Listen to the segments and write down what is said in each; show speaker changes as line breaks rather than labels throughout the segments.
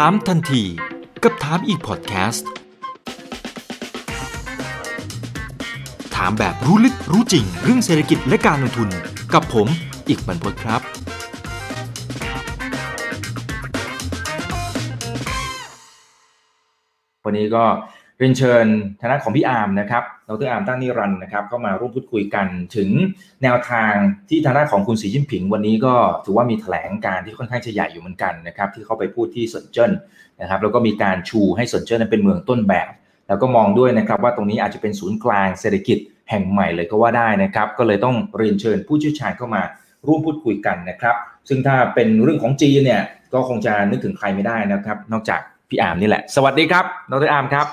ถามทันที กับถามอีกพอดแคสต์ ถามแบบรู้ลึกรู้จริง เรื่องเศรษฐกิจและการลงทุนกับผมอิกบรรพตครับ
วันนี้ก็ เรียนเชิญทางด้านของพี่อาร์มนะครับดร.อาร์มตั้งนิรันดรนะครับเข้ามาร่วมพูดคุยกันถึงแนวทางที่ทางด้านของคุณสีจิ้นผิง วันนี้ก็ถือว่ามีแถลงการที่ค่อนข้างจะใหญ่อยู่เหมือนกันนะครับที่เข้าไปพูดที่สนเจิ้นนะครับแล้วก็มีการชูให้สนเจิ้นนั้นเป็นเมืองต้นแบบ แล้วก็มองด้วยนะครับว่าตรงนี้อาจจะเป็นศูนย์กลางเศรษฐกิจแห่งใหม่เลยก็ว่าได้นะครับ ก็เลยต้องเรียนเชิญผู้เชี่ยวชาญเข้ามาร่วมพูดคุยกันนะครับ ซึ่งถ้าเป็นเรื่องของจีนเนี่ยก็คงจะนึกถึงใครไม่ได้นะครับ นอกจากพี่อาร์มนี่แหละ สวัสดีครับดรอาร์มครับ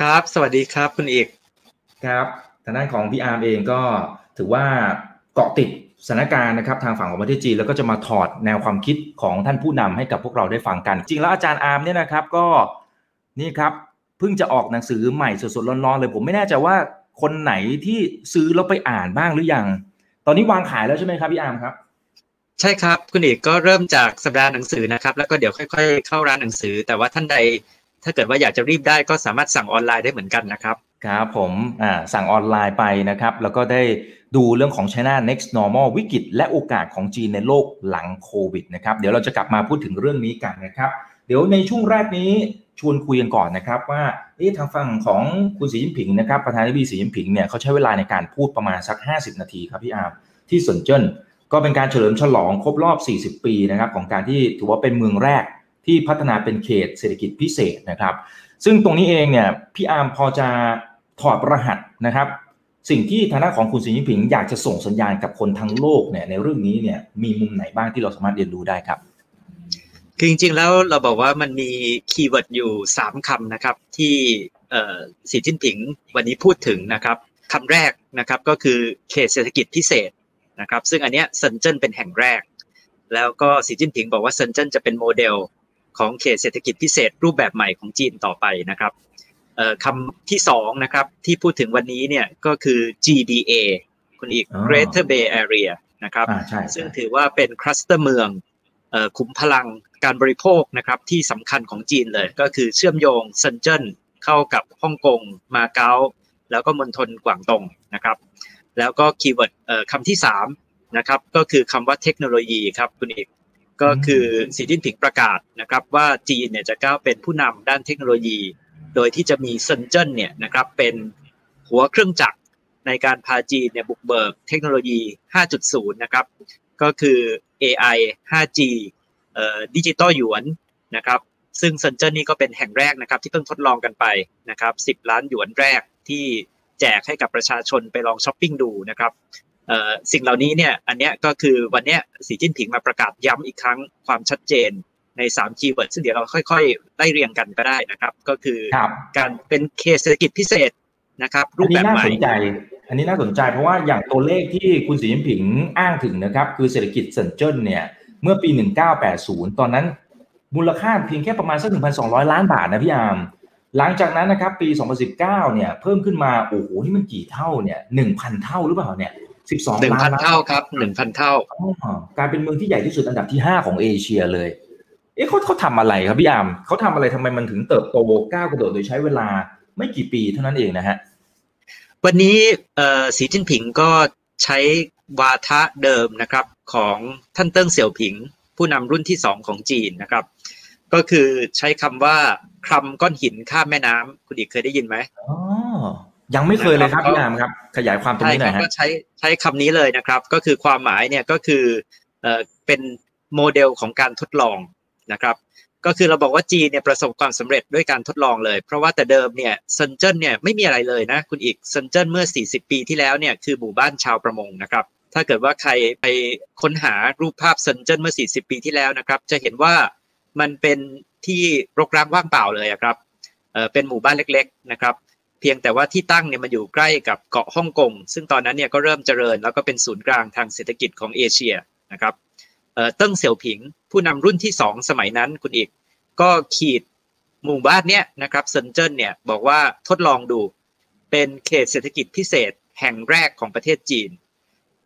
ครับ สวัสดีครับคุณเอก
ครับทางด้านของพี่อาร์มเองก็ถือว่าเกาะติดสถานการณ์นะครับทางฝั่งของประเทศจีนแล้วก็จะมาถอดแนวความคิดของท่านผู้นำให้กับพวกเราได้ฟังกัน จริงแล้วอาจารย์อาร์มเนี่ยนะครับก็นี่ครับเพิ่งจะออกหนังสือใหม่สดๆร้อนๆเลย ผมไม่แน่ใจว่าคนไหนที่ซื้อแล้วไปอ่านบ้างหรือยัง ตอนนี้วางขายแล้วใช่ไหมครับพี่อาร์มครับ
ใช่ครับคุณเอกก็เริ่มจากสัปดาห์หนังสือนะครับ แล้วก็เดี๋ยวค่อย ๆ เข้าร้านหนังสือ แต่ว่าท่านใด ถ้าเกิดว่าอยากจะรีบได้ก็สามารถสั่งออนไลน์ได้เหมือนกันนะครับ
ครับผมสั่งออนไลน์ไปนะครับ แล้วก็ได้ดูเรื่องของ China Next Normal วิกฤตและโอกาสของจีนในโลกหลังโควิดนะครับ เดี๋ยวเราจะกลับมาพูดถึงเรื่องนี้กันนะครับ เดี๋ยวในช่วงแรกนี้ชวนคุยกันก่อนนะครับ ว่าทางฝั่งของคุณสีจิ้นผิงนะครับประธานาธิบดีสีจิ้นผิงเนี่ยเขาใช้เวลาในการพูดประมาณสัก 50 นาทีครับพี่อาร์มที่สนเจิ้นก็เป็นการเฉลิมฉลองครบรอบ 40 ปีนะครับของการที่ถือว่าเป็นเมืองแรก ที่พัฒนาเป็นเขตเศรษฐกิจพิเศษนะครับ ซึ่งตรงนี้เองเนี่ยพี่อาร์มพอจะถอดรหัสนะครับ สิ่งที่ฐานะของคุณสีจิ้นผิงอยากจะส่งสัญญาณกับคนทั้งโลกเนี่ยในเรื่องนี้เนี่ยมีมุมไหนบ้างที่เราสามารถเรียนรู้ได้ครับ
คือจริงๆแล้วเราบอกว่ามันมี keyword อยู่สามคำนะครับที่สีจิ้นผิงวันนี้พูดถึงนะครับคำแรกนะครับก็คือเขตเศรษฐกิจพิเศษนะครับ ซึ่งอันเนี้ยเซินเจิ้นเป็นแห่งแรก แล้วก็สีจิ้นผิงบอกว่าเซินเจิ้นจะเป็นโมเดล ของเขตเศรษฐกิจพิเศษรูปแบบใหม่ของจีนต่อไปนะครับคำที่สองนะครับที่พูดถึงวันนี้เนี่ยก็คือ GBA คุณอิก Greater Bay Area นะครับซึ่งถือว่าเป็น cluster เมืองขุมพลังการบริโภคนะครับที่สำคัญของจีนเลย ก็คือเชื่อมโยงเซินเจิ้นเข้ากับฮ่องกงมาเก๊าแล้วก็มณฑลกวางตุ้งนะครับ แล้วก็ keyword คำที่สามนะครับก็คือคำว่าเทคโนโลยีครับคุณอิก ก็คือสีจิ้นผิงประกาศนะครับว่าจีนเนี่ยจะก้าวเป็นผู้นำด้านเทคโนโลยี โดยที่จะมีเซินเจิ้นเนี่ยนะครับเป็นหัวเครื่องจักรในการพาจีนเนี่ยบุกเบิกเทคโนโลยี 5.0 นะครับ ก็คือ AI 5G เอ่อดิจิตอลหยวนนะครับ ซึ่งเซินเจิ้นนี่ก็เป็นแห่งแรกนะครับ ที่เพิ่งทดลองกันไปนะครับ 10 ล้านหยวนแรกที่แจกให้กับประชาชนไปลองช้อปปิ้งดูนะครับ สิ่งเหล่านี้เนี่ยอันเนี้ยก็คือวันเนี้ยสีจิ้นผิงมาประกาศย้ำอีกครั้งความชัดเจนใน3 keyword ซึ่งเดี๋ยวเราค่อยๆไล่เรียงกันก็ได้นะครับ ก็คือการเป็นเขตเศรษฐกิจพิเศษนะครับ รูปแบบใหม่
อันนี้น่าสนใจเพราะว่าอย่างตัวเลขที่คุณสีจิ้นผิงอ้างถึงนะครับ คือเศรษฐกิจเซินเจิ้นเนี่ยเมื่อปี 1980 ตอนนั้นมูลค่าเพียงแค่ประมาณสัก 1,200 ล้านบาทนะพี่อาร์ม หลังจากนั้นนะครับปี 2019 เนี่ยเพิ่มขึ้นมาโอ้โหนี่มันกี่เท่าเนี่ย1,000 เท่าหรือเปล่าเนี่ย สิบสอง
หนึ่งพันเท่าครับหนึ่งพันเท่า
การเป็นเมืองที่ใหญ่ที่สุดอันดับที่ห้าของเอเชียเลย เอ๊ะเขาเขาทำอะไรครับพี่อามเขาทำอะไรทำไมมันถึงเติบโตก้าวกระโดดโดยใช้เวลาไม่กี่ปีเท่านั้นเองนะฮะ
วันนี้สีจิ้นผิงก็ใช้วาทะเดิมนะครับของท่านเติ้งเสี่ยวผิง ผู้นำรุ่นที่สองของจีนนะครับ ก็คือใช้คำว่าคลำก้อนหินข้ามแม่น้ำคุณอีกเคยได้ยินไหม
อ๋อ ยังไม่เคยเลยครับพี่อามครับ ขยายความตรงนี้หน่อยฮะ
ก็ใช้ใช้คำนี้เลยนะครับ ก็คือความหมายเนี่ยก็คือเอ่อเป็นโมเดลของการทดลองนะครับ ก็คือเราบอกว่าจีนเนี่ยประสบความสำเร็จด้วยการทดลองเลย เพราะว่าแต่เดิมเนี่ยเซนเจิ้นเนี่ยไม่มีอะไรเลยนะ คุณอีกเซนเจิ้นเมื่อ 40 ปีที่แล้วเนี่ยคือหมู่บ้านชาวประมงนะครับ ถ้าเกิดว่าใครไปค้นหารูปภาพเซนเจิ้นเมื่อ 40 ปีที่แล้วนะครับ จะเห็นว่ามันเป็นที่รกร้างว่างเปล่าเลยครับเออเป็นหมู่บ้านเล็ก ๆนะครับ เพียงแต่ว่าที่ตั้งเนี่ยมันอยู่ใกล้กับเกาะฮ่องกง ซึ่งตอนนั้นเนี่ยก็เริ่มเจริญ แล้วก็เป็นศูนย์กลางทางเศรษฐกิจของเอเชียนะครับเติ้งเสี่ยวผิง ผู้นำรุ่นที่สองสมัยนั้นคุณอีก ก็ขีดหมู่บ้านเนี่ยนะครับเซินเจิ้นเนี่ยบอกว่าทดลองดูเป็นเขตเศรษฐกิจพิเศษแห่งแรกของประเทศจีน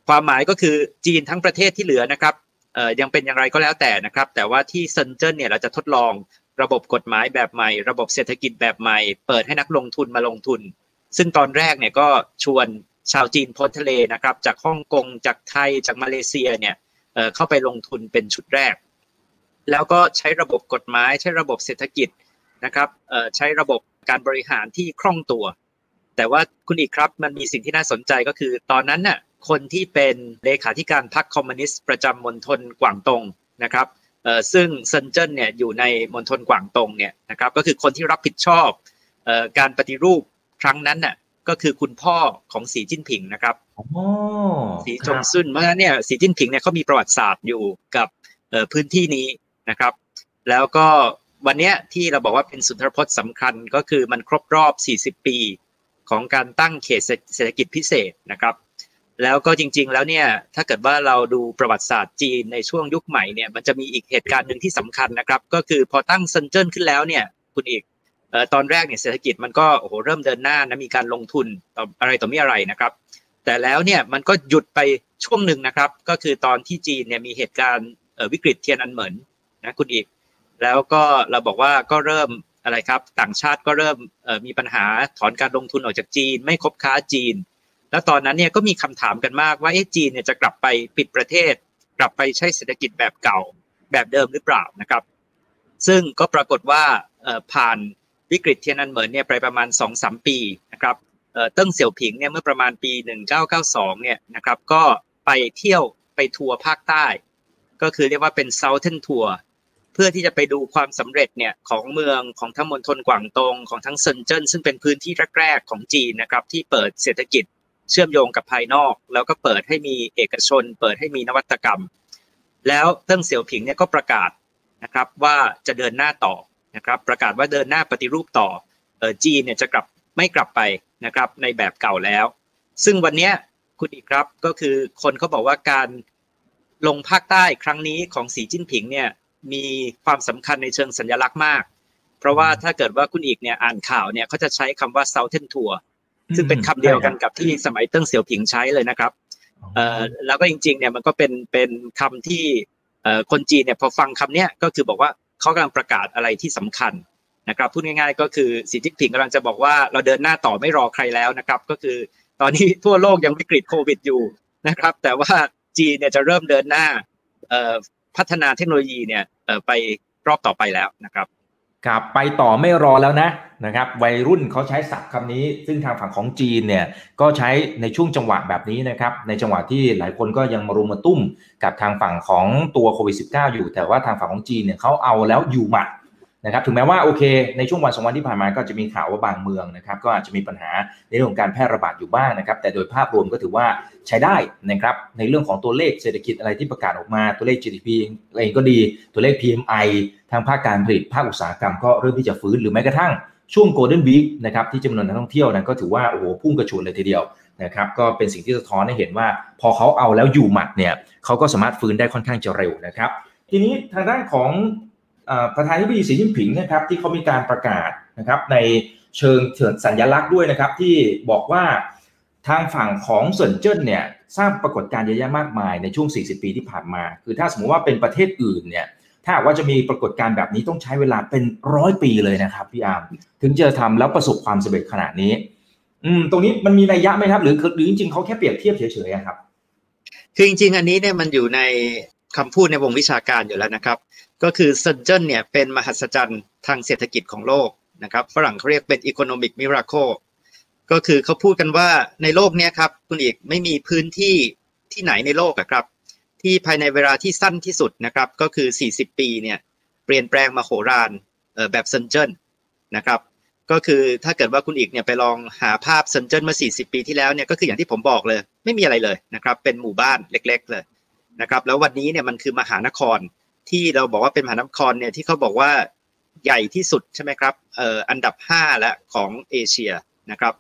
ความหมายก็คือจีนทั้งประเทศที่เหลือนะครับยังเป็นอย่างไรก็แล้วแต่นะครับ แต่ว่าที่เซินเจิ้นเนี่ยเราจะทดลอง ระบบกฎหมายแบบใหม่ ระบบเศรษฐกิจแบบใหม่ เปิดให้นักลงทุนมาลงทุน ซึ่งตอนแรกเนี่ยก็ชวนชาวจีนพ้นทะเลนะครับ จากฮ่องกงจากไทยจากมาเลเซียเนี่ยเข้าไปลงทุนเป็นชุดแรก แล้วก็ใช้ระบบกฎหมายใช้ระบบเศรษฐกิจนะครับใช้ระบบการบริหารที่คล่องตัว แต่ว่าคุณอีกครับมันมีสิ่งที่น่าสนใจก็คือ ตอนนั้นน่ะคนที่เป็นเลขาธิการพรรคคอมมิวนิสต์ประจำมณฑลกวางตงนะครับ ซึ่งเซินเจิ้นเนี่ยอยู่ในมณฑลกวางตงเนี่ยนะครับก็คือคนที่รับผิดชอบการปฏิรูปครั้งนั้นน่ะก็คือคุณพ่อของสีจิ้นผิงนะครับสีจงซุนเพราะฉะนั้นเนี่ยสีจิ้นผิงเนี่ยเขามีประวัติศาสตร์อยู่กับพื้นที่นี้นะครับ แล้วก็วันนี้ที่เราบอกว่าเป็นสุนทรพจน์สำคัญก็คือมันครบรอบ 40 ปี ของการตั้งเขตเศรษฐกิจพิเศษนะครับ แล้วก็จริง ๆ แล้วเนี่ยถ้าเกิดว่าเราดูประวัติศาสตร์จีนในช่วงยุคใหม่เนี่ยมันจะมีอีกเหตุการณ์หนึ่งที่สำคัญนะครับ ก็คือพอตั้งเซินเจิ้นขึ้นแล้วเนี่ยคุณอีกตอนแรกเนี่ยเศรษฐกิจมันก็โอ้โหเริ่มเดินหน้านะมีการลงทุนต่ออะไรต่อมีอะไรนะครับ แต่แล้วเนี่ยมันก็หยุดไปช่วงหนึ่งนะครับ ก็คือตอนที่จีนเนี่ยมีเหตุการณ์วิกฤตเทียนอันเหมินนะคุณอีก แล้วก็เราบอกว่าก็เริ่มอะไรครับ ต่างชาติก็เริ่มมีปัญหาถอนการลงทุนออกจากจีน ไม่คบค้าจีน แล้วตอนนั้นเนี่ยก็มีคำถามกันมากว่าเอ๊ะจีนเนี่ยจะกลับไปปิดประเทศ กลับไปใช้เศรษฐกิจแบบเก่าแบบเดิมหรือเปล่านะครับ ซึ่งก็ปรากฏว่าผ่านวิกฤตเทียนันเหมินเนี่ยไปประมาณ 2-3 ปีนะครับเติ้งเสี่ยวผิงเนี่ยเมื่อประมาณปี 1992 เนี่ยนะครับก็ไปเที่ยวไปทัวร์ภาคใต้ ก็คือเรียกว่าเป็น Southern Tour เพื่อที่จะไปดูความสำเร็จเนี่ยของเมืองของทั้งมณฑลกวางตุ้งของทั้งเซินเจิ้นซึ่งเป็นพื้นที่แรกๆของจีนนะครับที่เปิดเศรษฐกิจ เชื่อมโยงกับภายนอก แล้วก็เปิดให้มีเอกชน เปิดให้มีนวัตกรรม แล้วเติ้งเสี่ยวผิงเนี่ยก็ประกาศนะครับว่าจะเดินหน้าต่อนะครับประกาศว่าเดินหน้าปฏิรูปต่อเออจีนเนี่ยจะกลับไม่กลับไปนะครับในแบบเก่าแล้ว ซึ่งวันนี้คุณอีกครับก็คือคนเขาบอกว่าการลงภาคใต้ครั้งนี้ของสีจิ้นผิงเนี่ยมีความสำคัญในเชิงสัญลักษณ์มาก เพราะว่าถ้าเกิดว่าคุณอีกเนี่ยอ่านข่าวเนี่ยเขาจะใช้คำว่า Southern Tour ซึ่งเป็นคำเดียวกันกับที่สมัยเติ้งเสี่ยวผิงใช้เลยนะครับเอ่อแล้วก็จริงๆเนี่ยมันก็เป็นเป็นคำที่เอ่อคนจีนเนี่ยพอฟังคำเนี้ยก็คือบอกว่าเขากำลังประกาศอะไรที่สำคัญนะครับพูดง่ายๆ ก็คือสีจิ้นผิงกำลังจะบอกว่าเราเดินหน้าต่อไม่รอใครแล้วนะครับ ก็คือตอนนี้ทั่วโลกยังวิกฤตโควิดอยู่นะครับ แต่ว่าจีนเนี่ยจะเริ่มเดินหน้าพัฒนาเทคโนโลยีเนี่ยไปรอบต่อไปแล้วนะครับ
ครับไปต่อไม่รอแล้วนะนะครับวัยรุ่นเขาใช้ศัพท์คำนี้ ซึ่งทางฝั่งของจีนเนี่ยก็ใช้ในช่วงจังหวะแบบนี้นะครับในจังหวะที่หลายคนก็ยังมารุมมาตุ้มกับทางฝั่งของตัวโควิด -19 อยู่ แต่ว่าทางฝั่งของจีนเนี่ยเขาเอาแล้วอยู่หมัด นะครับถึงแม้ว่าโอเคในช่วงวันสองวันที่ผ่านมาก็จะมีข่าวว่าบางเมืองนะครับก็อาจจะมีปัญหาในเรื่องของการแพร่ระบาดอยู่บ้างนะครับแต่โดยภาพรวมก็ถือว่าใช้ได้นะครับในเรื่องของตัวเลขเศรษฐกิจอะไรที่ประกาศออกมาตัวเลข GDP เองก็ดีตัวเลข PMI ทางภาคการผลิตภาคอุตสาหกรรมก็เริ่มที่จะฟื้นหรือแม้กระทั่งช่วง Golden Week นะครับที่จำนวนนักท่องเที่ยวนั้นก็ถือว่าโอ้โหพุ่งกระฉูดเลยทีเดียวนะครับก็เป็นสิ่งที่สะท้อนให้เห็นว่า พอเขาเอาแล้วอยู่หมัดเนี่ยเขาก็สามารถฟื้นได้ค่อนข้างจะเร็วนะครับทีนี้ทางด้านของ ประธานาธิบดีสีจิ้นผิงนะครับที่เขามีการประกาศนะครับในเชิงเถิดสัญลักษณ์ด้วยนะครับที่บอกว่าทางฝั่งของเซินเจิ้นเนี่ยสร้างปรากฏการณ์เยอะแยะมากมายในช่วง 40 ปีที่ผ่านมา คือถ้าสมมติว่าเป็นประเทศอื่นเนี่ยถ้าว่าจะมีปรากฏการณ์แบบนี้ต้องใช้เวลาเป็นร้อยปีเลยนะครับพี่อาร์มถึงจะทำแล้วประสบความสำเร็จขนาดนี้ อืม ตรงนี้มันมีนัยยะไหมครับ หรือหรือจริงๆเขาแค่เปรียบเทียบเฉยๆครับ
คือจริงๆ อันนี้เนี่ยมันอยู่ในคำพูดในวงวิชาการอยู่แล้วนะครับ ก็คือเซินเจิ้นเนี่ยเป็นมหัศจรรย์ทางเศรษฐกิจของโลกนะครับฝรั่งเขาเรียกเป็น economic miracle ก็คือเขาพูดกันว่าในโลกนี้ครับคุณอิกไม่มีพื้นที่ที่ไหนในโลกครับ ที่ภายในเวลาที่สั้นที่สุดนะครับก็คือ 40 ปีเนี่ยเปลี่ยนแปลงมโหฬารแบบเซินเจิ้นนะครับก็คือถ้าเกิดว่าคุณอิกเนี่ยไปลองหาภาพเซินเจิ้นเมื่อ 40 ปีที่แล้วเนี่ยก็คืออย่างที่ผมบอกเลย ไม่มีอะไรเลยนะครับเป็นหมู่บ้านเล็ก ๆ เลยนะครับแล้ววันนี้เนี่ยมันคือมหานคร ที่เราบอกว่าเป็นมหานครเนี่ยที่เขาบอกว่าใหญ่ที่สุดใช่ไหมครับเอ่ออันดับ5และของเอเชียนะครับ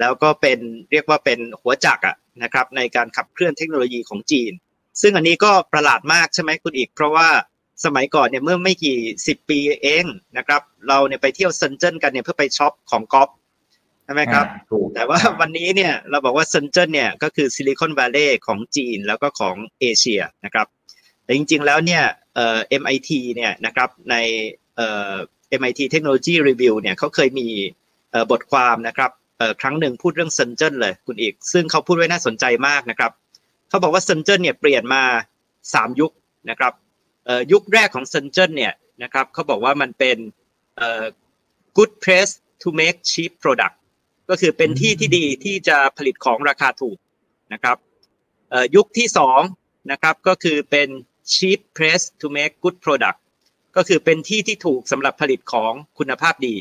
แล้วก็เป็นเรียกว่าเป็นหัวจักรอะนะครับในการขับเคลื่อนเทคโนโลยีของจีน ซึ่งอันนี้ก็ประหลาดมากใช่ไหมคุณอิก เพราะว่าสมัยก่อนเนี่ยเมื่อไม่กี่สิบปีเองนะครับเราเนี่ยไปเที่ยวเซินเจิ้นกันเนี่ยเพื่อไปช็อปของก๊อปใช่ไหมครับแต่ว่าวันนี้เนี่ยเราบอกว่าเซินเจิ้นเนี่ยก็คือ Silicon Valley ของจีนแล้วก็ของเอเชียนะครับแต่จริงๆแล้วเนี่ย เอ่อ MIT เนี่ยนะครับในเอ่อ MIT Technology Review เนี่ยเขาเคยมีบทความนะครับครั้งหนึ่งพูดเรื่องเซนเจนเลยคุณอีก ซึ่งเขาพูดไว้น่าสนใจมากนะครับเขาบอกว่าเซนเจนเนี่ยเปลี่ยนมา 3 ยุคนะครับยุคแรกของเซนเจนเนี่ยนะครับเขาบอกว่ามันเป็น good place to make cheap product ก็คือเป็นที่ที่ดีที่จะผลิตของราคาถูกนะครับยุคที่สองนะครับก็คือเป็น cheap place to make good product ก็คือเป็นที่ที่ถูกสำหรับผลิตของคุณภาพดี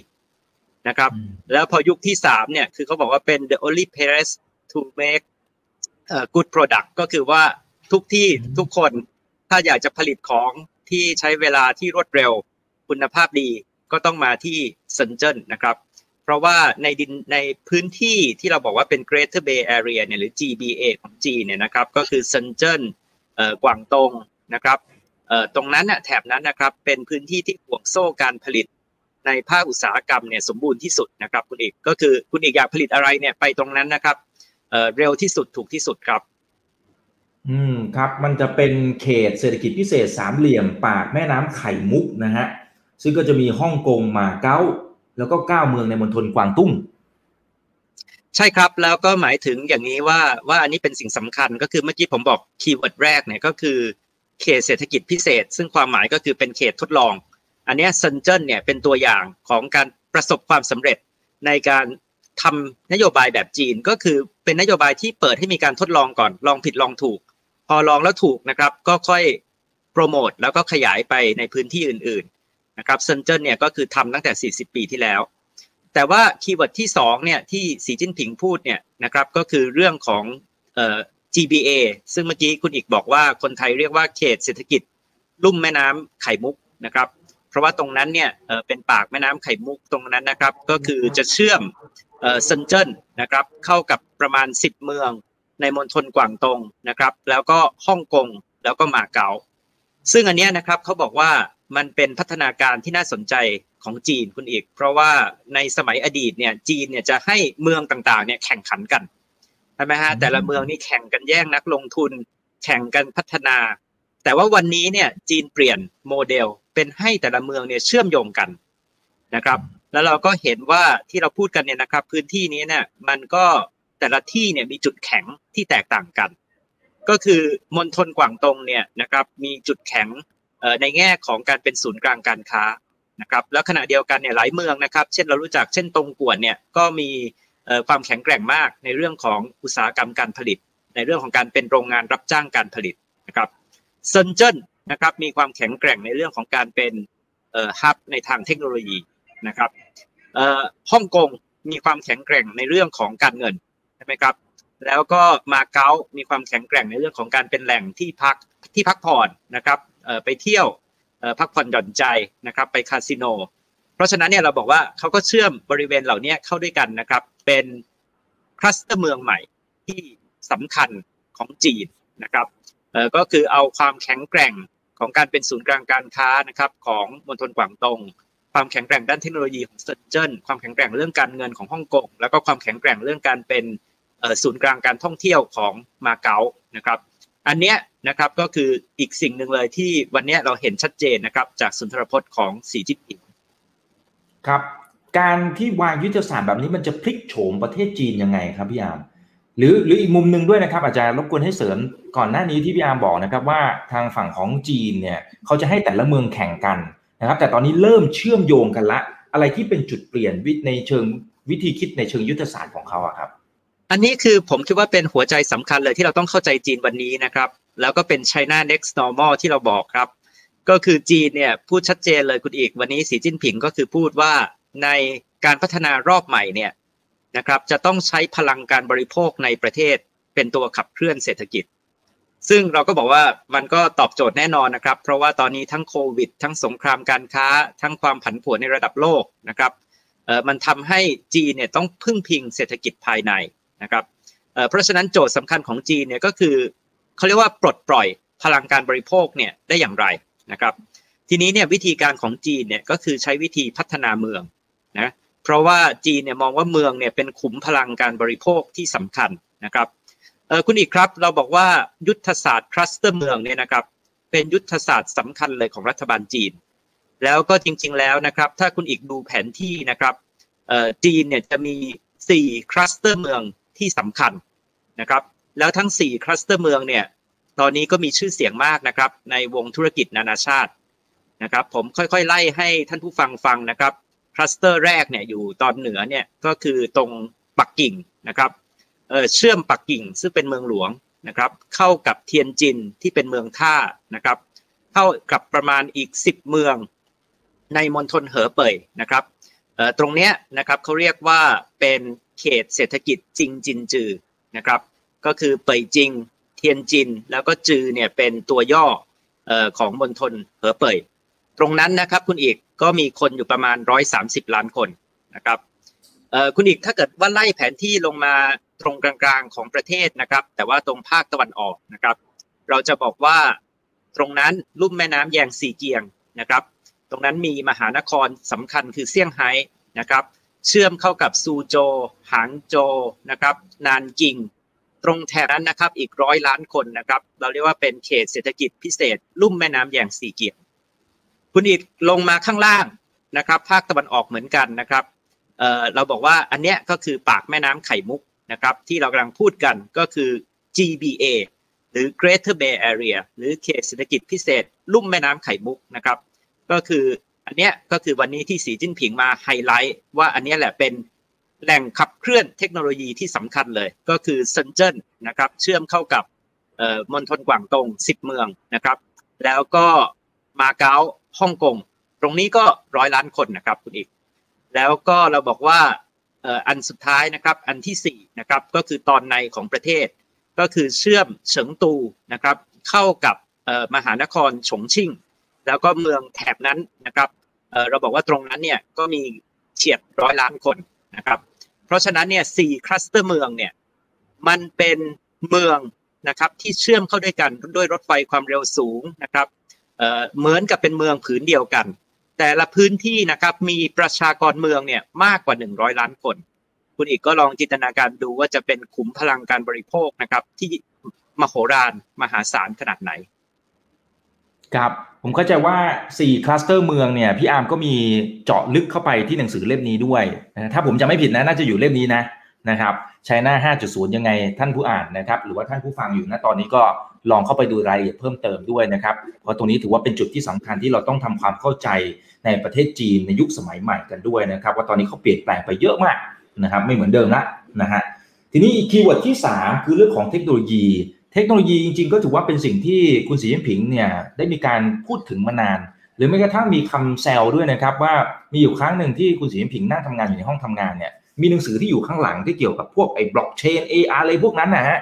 นะครับ แล้วพอยุคที่สามเนี่ยคือเขาบอกว่าเป็น the only place to make good product ก็คือว่าทุกที่ทุกคนถ้าอยากจะผลิตของที่ใช้เวลาที่รวดเร็วคุณภาพดีก็ต้องมาที่เซนเจนนะครับ เพราะว่าในดินในพื้นที่ที่เราบอกว่าเป็น Greater Bay Area เนี่ยหรือ GBA ของจีนเนี่ยนะครับ ก็คือเซนเจนกวางตง นะครับตรงนั้นน่ะแถบนั้นนะครับเป็นพื้นที่ที่ห่วงโซ่การผลิตในภาคอุตสาหกรรมเนี่ยสมบูรณ์ที่สุดนะครับคุณเอกก็คือคุณเอกอยากผลิตอะไรเนี่ยไปตรงนั้นนะครับเร็วที่สุดถูกที่สุดครับ
อืมครับมันจะเป็นเขตเศรษฐกิจพิเศษสามเหลี่ยมปากแม่น้ำไข่มุกนะฮะซึ่งก็จะมีฮ่องกงมาเก๊าแล้วก็เก้าเมืองในมณฑลกวางตุ้ง
ใช่ครับแล้วก็หมายถึงอย่างนี้ว่าว่าอันนี้เป็นสิ่งสำคัญก็คือเมื่อกี้ผมบอก keyword แรกเนี่ยก็คือ เขตเศรษฐกิจพิเศษ ซึ่งความหมายก็คือเป็นเขตทดลอง อันนี้เซินเจิ้นเนี่ยเป็นตัวอย่างของการประสบความสำเร็จในการทำนโยบายแบบจีนก็คือเป็นนโยบายที่เปิดให้มีการทดลองก่อนลองผิดลองถูก พอลองแล้วถูกนะครับก็ค่อยโปรโมทแล้วก็ขยายไปในพื้นที่อื่นๆนะครับเซินเจิ้นเนี่ยก็คือทำตั้งแต่ 40 ปีที่แล้ว แต่ว่า keyword ที่2เนี่ยที่สีจิ้นผิงพูดเนี่ยนะครับก็คือเรื่องของ GBA ซึ่งเมื่อกี้คุณอิกบอกว่าคนไทยเรียกว่าเขตเศรษฐกิจลุ่มแม่น้ำไข่มุกนะครับ เพราะว่าตรงนั้นเนี่ยเป็นปากแม่น้ำไข่มุกตรงนั้นนะครับ ก็คือจะเชื่อมเซินเจิ้นนะครับ เข้ากับประมาณ 10 เมืองในมณฑลกวางตงนะครับ แล้วก็ฮ่องกงแล้วก็มาเก๊าซึ่งอันนี้นะครับเขาบอกว่ามันเป็นพัฒนาการที่น่าสนใจของจีนคุณอีก เพราะว่าในสมัยอดีตเนี่ยจีนเนี่ยจะให้เมืองต่างๆเนี่ยแข่งขันกัน ช่ไหมฮะแต่ละเมืองนี่แข่งกันแย่งนักลงทุน แข่งกันพัฒนา แต่ว่าวันนี้เนี่ยจีนเปลี่ยนโมเดลเป็นให้แต่ละเมืองเนี่ยเชื่อมโยงกันนะครับ แล้วเราก็เห็นว่าที่เราพูดกันเนี่ยนะครับ พื้นที่นี้เนี่ยมันก็แต่ละที่เนี่ยมีจุดแข็งที่แตกต่างกัน ก็คือมณฑลกวางตงเนี่ยนะครับมีจุดแข็งในแง่ของการเป็นศูนย์กลางการค้านะครับแล้วขณะเดียวกันเนี่ยหลายเมืองนะครับ เช่นเรารู้จักเช่นตรงกวนเนี่ยก็มี ความแข็งแกร่งมากในเรื่องของอุตสาหกรรมการผลิต ในเรื่องของการเป็นโรงงานรับจ้างการผลิตนะครับเซนเจนนะครับมีความแข็งแกร่งในเรื่องของการเป็นฮับในทางเทคโนโลยีนะครับฮ่องกงมีความแข็งแกร่งในเรื่องของการเงินใช่ไหมครับแล้วก็มาเก๊ามีความแข็งแกร่งในเรื่องของการเป็นแหล่งที่พักที่พักผ่อนนะครับไปเที่ยวพักผ่อนหย่อนใจนะครับไปคาสิโน เพราะฉะนั้นเนี่ยเราบอกว่าเขาก็เชื่อมบริเวณเหล่านี้เข้าด้วยกันนะครับ เป็นคลัสเตอร์เมืองใหม่ที่สำคัญของจีนนะครับเอ่อก็คือเอาความแข็งแกร่งของการเป็นศูนย์กลางการค้านะครับของมณฑลกวางตงความแข็งแกร่งด้านเทคโนโลยีของเซินเจิ้นความแข็งแกร่งเรื่องการเงินของฮ่องกงแล้วก็ความแข็งแกร่งเรื่องการเป็นศูนย์กลางการท่องเที่ยวของมาเก๊านะครับอันเนี้ยนะครับก็คืออีกสิ่งหนึ่งเลยที่วันนี้เราเห็นชัดเจนนะครับจากสุนทรพจน์ของสีจิ้นผิง
ครับ การที่วางยุทธศาสตร์แบบนี้มันจะพลิกโฉมประเทศจีนยังไงครับพี่อาม หรือหรืออีกมุมหนึ่งด้วยนะครับ อาจารย์รบกวนให้เสริมก่อนหน้านี้ที่พี่อาร์มบอกนะครับว่าทางฝั่งของจีนเนี่ยเขาจะให้แต่ละเมืองแข่งกันนะครับ แต่ตอนนี้เริ่มเชื่อมโยงกันละ อะไรที่เป็นจุดเปลี่ยนวิในเชิงวิธีคิดในเชิงยุทธศาสตร์ของเขาอะครับ
อันนี้คือผมคิดว่าเป็นหัวใจสำคัญเลยที่เราต้องเข้าใจจีนวันนี้นะครับ แล้วก็เป็น China Next Normal ที่เราบอกครับ ก็คือจีนเนี่ยพูดชัดเจนเลยคุณอีกวันนี้สีจิ้นผิงก็คือพูดว่า ในการพัฒนารอบใหม่เนี่ยนะครับจะต้องใช้พลังการบริโภคในประเทศเป็นตัวขับเคลื่อนเศรษฐกิจ ซึ่งเราก็บอกว่ามันก็ตอบโจทย์แน่นอนนะครับ เพราะว่าตอนนี้ทั้งโควิด ทั้งสงครามการค้า ทั้งความผันผวนในระดับโลกนะครับเออมันทำให้จีนเนี่ยต้องพึ่งพิงเศรษฐกิจภายในนะครับเออเพราะฉะนั้นโจทย์สำคัญของจีนเนี่ยก็คือเขาเรียกว่าปลดปล่อยพลังการบริโภคเนี่ยได้อย่างไรนะครับ ทีนี้เนี่ยวิธีการของจีนเนี่ยก็คือใช้วิธีพัฒนาเมือง เพราะว่าจีนเนี่ยมองว่าเมืองเนี่ยเป็นขุมพลังการบริโภคที่สำคัญนะครับเออคุณอิกครับเราบอกว่ายุทธศาสตร์ cluster เมืองเนี่ยนะครับเป็นยุทธศาสตร์สำคัญเลยของรัฐบาลจีน แล้วก็จริง ๆแล้วนะครับ ถ้าคุณอิกดูแผนที่นะครับจีนเนี่ยจะมี 4 cluster เมืองที่สำคัญนะครับแล้วทั้ง 4 cluster เมืองเนี่ยตอนนี้ก็มีชื่อเสียงมากนะครับในวงธุรกิจนานาชาตินะครับผมค่อยๆ ไล่ให้ท่านผู้ฟังฟังนะครับ cluster แรกเนี่ยอยู่ตอนเหนือเนี่ยก็คือตรงปักกิ่งนะครับเชื่อมปักกิ่งซึ่งเป็นเมืองหลวงนะครับเข้ากับเทียนจินที่เป็นเมืองท่านะครับเข้ากับประมาณอีก 10 เมืองในมณฑลเหอเป่ยนะครับตรงเนี้ยนะครับเขาเรียกว่าเป็นเขตเศรษฐกิจจิงจินจือนะครับก็คือเป่ยจิง เทียนจิน แล้วก็จือเนี่ยเป็นตัวย่อของมณฑลเหอเป่ย ตรงนั้นนะครับคุณอีกก็มีคนอยู่ประมาณ 130 ล้านคนนะครับคุณอีกถ้าเกิดว่าไล่แผนที่ลงมาตรงกลางๆของประเทศนะครับ แต่ว่าตรงภาคตะวันออกนะครับ เราจะบอกว่าตรงนั้นลุ่มแม่น้ำแยงซีเกียงนะครับ ตรงนั้นมีมหานครสำคัญคือเซี่ยงไฮ้นะครับ เชื่อมเข้ากับซูโจ หางโจนะครับ นานกิง ตรงแถบนั้นนะครับอีกร้อยล้านคนนะครับ เราเรียกว่าเป็นเขตเศรษฐกิจพิเศษ ลุ่มแม่น้ำแยงสีเกียง คุณอิดลงมาข้างล่างนะครับ ภาคตะวันออกเหมือนกันนะครับเเราบอกว่าอันเนี้ยก็คือปากแม่น้ำไข่มุกนะครับ ที่เรากำลังพูดกันก็คือ GBA หรือ Greater Bay Area หรือเขตเศรษฐกิจพิเศษ ลุ่มแม่น้ำไข่มุกนะครับ ก็คืออันเนี้ยก็คือวันนี้ที่สีจิ้นผิงมาไฮไลท์ว่าอันเนี้ยแหละเป็นแหล่งขับเคลื่อนเทคโนโลยีที่สำคัญเลย ก็คือเซนเจิ้นนะครับเชื่อมเข้ากับมณฑลกวางตง10 เมืองนะครับ แล้วก็มาเก๊า ฮ่องกง ตรงนี้ก็ร้อยล้านคนนะครับคุณอีก แล้วก็เราบอกว่าอันสุดท้ายนะครับอันที่4นะครับก็คือตอนในของประเทศ ก็คือเชื่อมเฉิงตูนะครับเข้ากับมหานครฉงชิ่ง แล้วก็เมืองแถบนั้นนะครับเราบอกว่าตรงนั้นเนี่ยก็มีเฉียดร้อยล้านคนนะครับเพราะฉะนั้นเนี่ยสี่คลัสเตอร์เมืองเนี่ยมันเป็นเมืองนะครับที่เชื่อมเข้าด้วยกันด้วยรถไฟความเร็วสูงนะครับ เหมือนกับเป็นเมืองผืนเดียวกัน แต่ละพื้นที่นะครับมีประชากรเมืองเนี่ยมากกว่า 100 ล้านคน คุณอีกก็ลองจินตนาการดูว่าจะเป็นขุมพลังการบริโภคนะครับ ที่มโหฬารมหาศาลขนาดไหน
ครับผมเข้าใจว่า 4 คลัสเตอร์เมืองเนี่ยพี่อาร์มก็มีเจาะลึกเข้าไปที่หนังสือเล่มนี้ด้วยนะถ้าผมจะไม่ผิดนะน่าจะอยู่เล่มนี้นะนะครับใช้หน้า 5.0 ยังไงท่านผู้อ่านนะครับ หรือว่าท่านผู้ฟังอยู่นะตอนนี้ก็ ลองเข้าไปดูรายละเอียดเพิ่มเติมด้วยนะครับ เพราะตรงนี้ถือว่าเป็นจุดที่สำคัญที่เราต้องทำความเข้าใจในประเทศจีนในยุคสมัยใหม่กันด้วยนะครับ ว่าตอนนี้เขาเปลี่ยนแปลงไปเยอะมากนะครับ ไม่เหมือนเดิมละนะฮะทีนี้ keyword ที่ 3 คือเรื่องของเทคโนโลยี เทคโนโลยีจริงๆ ก็ถือว่าเป็นสิ่งที่คุณสีจิ้นผิงเนี่ยได้มีการพูดถึงมานาน หรือแม้กระทั่งมีคำแซวด้วยนะครับ ว่ามีอยู่ครั้งหนึ่งที่คุณสีจิ้นผิงนั่งทำงานอยู่ในห้องทำงานเนี่ยมีหนังสือที่อยู่ข้างหลังที่เกี่ยวกับพวกไอ้บล็อกเชนเออะไรพวกนั้นนะฮะ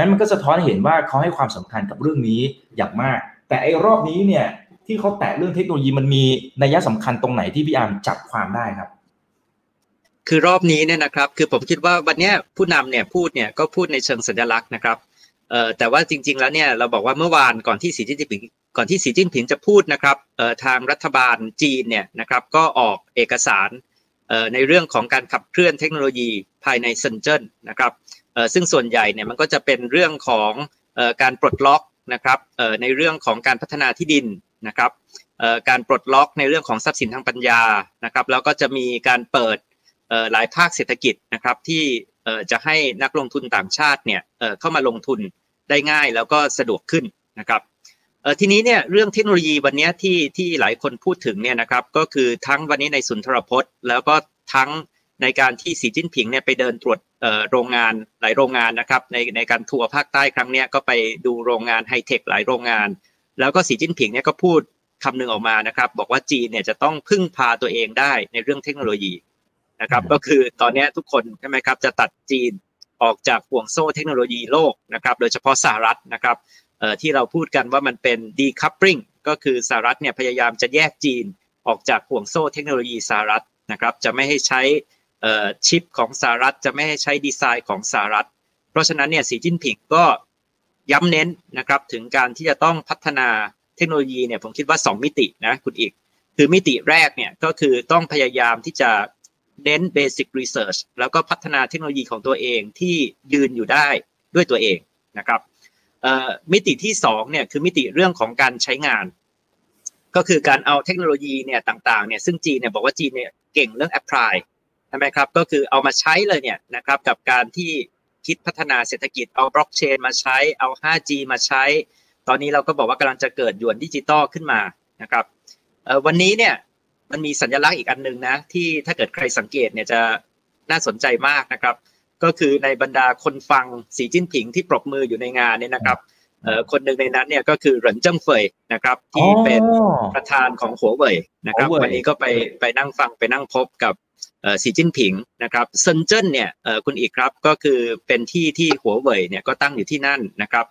นั้นมันก็สะท้อนเห็นว่าเขาให้ความสำคัญกับเรื่องนี้อย่างมาก แต่ไอ้รอบนี้เนี่ยที่เขาแตะเรื่องเทคโนโลยีมันมีนัยสำคัญตรงไหนที่พี่อาร์มจับความได้ครับ
คือรอบนี้เนี่ยนะครับ คือผมคิดว่าวันนี้ผู้นำเนี่ยพูดเนี่ยก็พูดในเชิงสัญลักษณ์นะครับเอ่อแต่ว่าจริง ๆ แล้วเนี่ยเราบอกว่าเมื่อวานก่อนที่สีจิ้นผิงก่อนที่สีจิ้นผิงจะพูดนะครับเอ่อทางรัฐบาลจีนเนี่ยนะครับก็ออกเอกสารเอ่อในเรื่องของการขับเคลื่อนเทคโนโลยีภายในเซินเจิ้นนะครับ ซึ่งส่วนใหญ่เนี่ยมันก็จะเป็นเรื่องของการปลดล็อกนะครับในเรื่องของการพัฒนาที่ดินนะครับการปลดล็อกในเรื่องของทรัพย์สินทางปัญญานะครับแล้วก็จะมีการเปิดหลายภาคเศรษฐกิจนะครับที่จะให้นักลงทุนต่างชาติเนี่ยเข้ามาลงทุนได้ง่ายแล้วก็สะดวกขึ้นนะครับทีนี้เนี่ยเรื่องเทคโนโลยีวันนี้ที่ที่หลายคนพูดถึงเนี่ยนะครับก็คือทั้งวันนี้ในสุนทรพจน์ แล้วก็ทั้งในการที่สีจิ้นผิงเนี่ยไปเดินตรวจ โรงงานหลายโรงงานนะครับในในการทัวร์ภาคใต้ครั้งนี้ก็ไปดูโรงงานไฮเทคหลายโรงงาน แล้วก็สีจิ้นผิงเนี่ยก็พูดคำหนึ่งออกมานะครับ บอกว่าจีนเนี่ยจะต้องพึ่งพาตัวเองได้ในเรื่องเทคโนโลยีนะครับ ก็คือตอนนี้ทุกคนใช่ไหมครับจะตัดจีนออกจากห่วงโซ่เทคโนโลยีโลกนะครับ โดยเฉพาะสหรัฐนะครับที่เราพูดกันว่ามันเป็น decoupling ก็คือสหรัฐเนี่ยพยายามจะแยกจีนออกจากห่วงโซ่เทคโนโลยีสหรัฐนะครับ จะไม่ให้ใช้ ชิปของสหรัฐจะไม่ให้ใช้ดีไซน์ของสหรัฐ เพราะฉะนั้นเนี่ยสีจิ้นผิงก็ย้ำเน้นนะครับถึงการที่จะต้องพัฒนาเทคโนโลยีเนี่ยผมคิดว่า 2 มิตินะคุณอีก คือมิติแรกเนี่ยก็คือต้องพยายามที่จะเน้น Basic Research แล้วก็พัฒนาเทคโนโลยีของตัวเองที่ยืนอยู่ได้ด้วยตัวเองนะครับมิติที่2เนี่ยคือมิติเรื่องของการใช้งาน ก็คือการเอาเทคโนโลยีเนี่ยต่างๆเนี่ยซึ่งจีนเนี่ยบอกว่าจีนเนี่ยเก่งเรื่อง apply ใช่ไหมครับก็คือเอามาใช้เลยเนี่ยนะครับกับการที่คิดพัฒนาเศรษฐกิจเอาบล็อกเชนมาใช้เอา 5G มาใช้ ตอนนี้เราก็บอกว่ากำลังจะเกิดหยวนดิจิตอลขึ้นมานะครับวันนี้เนี่ยมันมีสัญลักษณ์อีกอันหนึ่งนะที่ถ้าเกิดใครสังเกตเนี่ยจะน่าสนใจมากนะครับ ก็คือในบรรดาคนฟังสีจิ้นผิงที่ปรบมืออยู่ในงานเนี่ยนะครับคนหนึ่งในนั้นเนี่ยก็คือเหรินเจิ้งเฟยนะครับที่เป็นประธานของหัวเว่ยนะครับ วันนี้ก็ไปไปนั่งฟังไปนั่งพบกับ สีจิ้นผิงนะครับเซินเจิ้นเนี่ยคุณอีกครับก็คือเป็นที่ที่หัวเว่ยเนี่ยก็ตั้งอยู่ที่นั่นนะครับ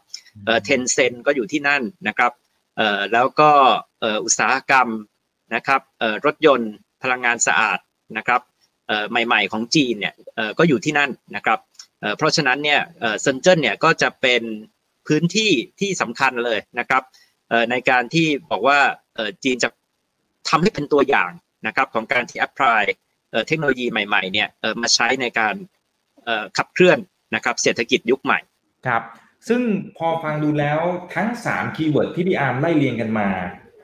เทนเซนก็อยู่ที่นั่นนะครับแล้วก็อุตสาหกรรมนะครับรถยนต์พลังงานสะอาดนะครับใหม่ๆของจีนเนี่ยก็อยู่ที่นั่นนะครับเพราะฉะนั้นเนี่ยเซินเจิ้นเนี่ยก็จะเป็นพื้นที่ที่สำคัญเลยนะครับในการที่บอกว่าจีนจะทำให้เป็นตัวอย่างนะครับของการที่ apply เทคโนโลยีใหม่ๆเนี่ยมาใช้ในการขับเคลื่อนนะครับเศรษฐกิจยุคใหม่
ครับซึ่งพอฟังดูแล้วทั้ง 3 keyword ที่พี่อาร์มไล่เรียงกันมา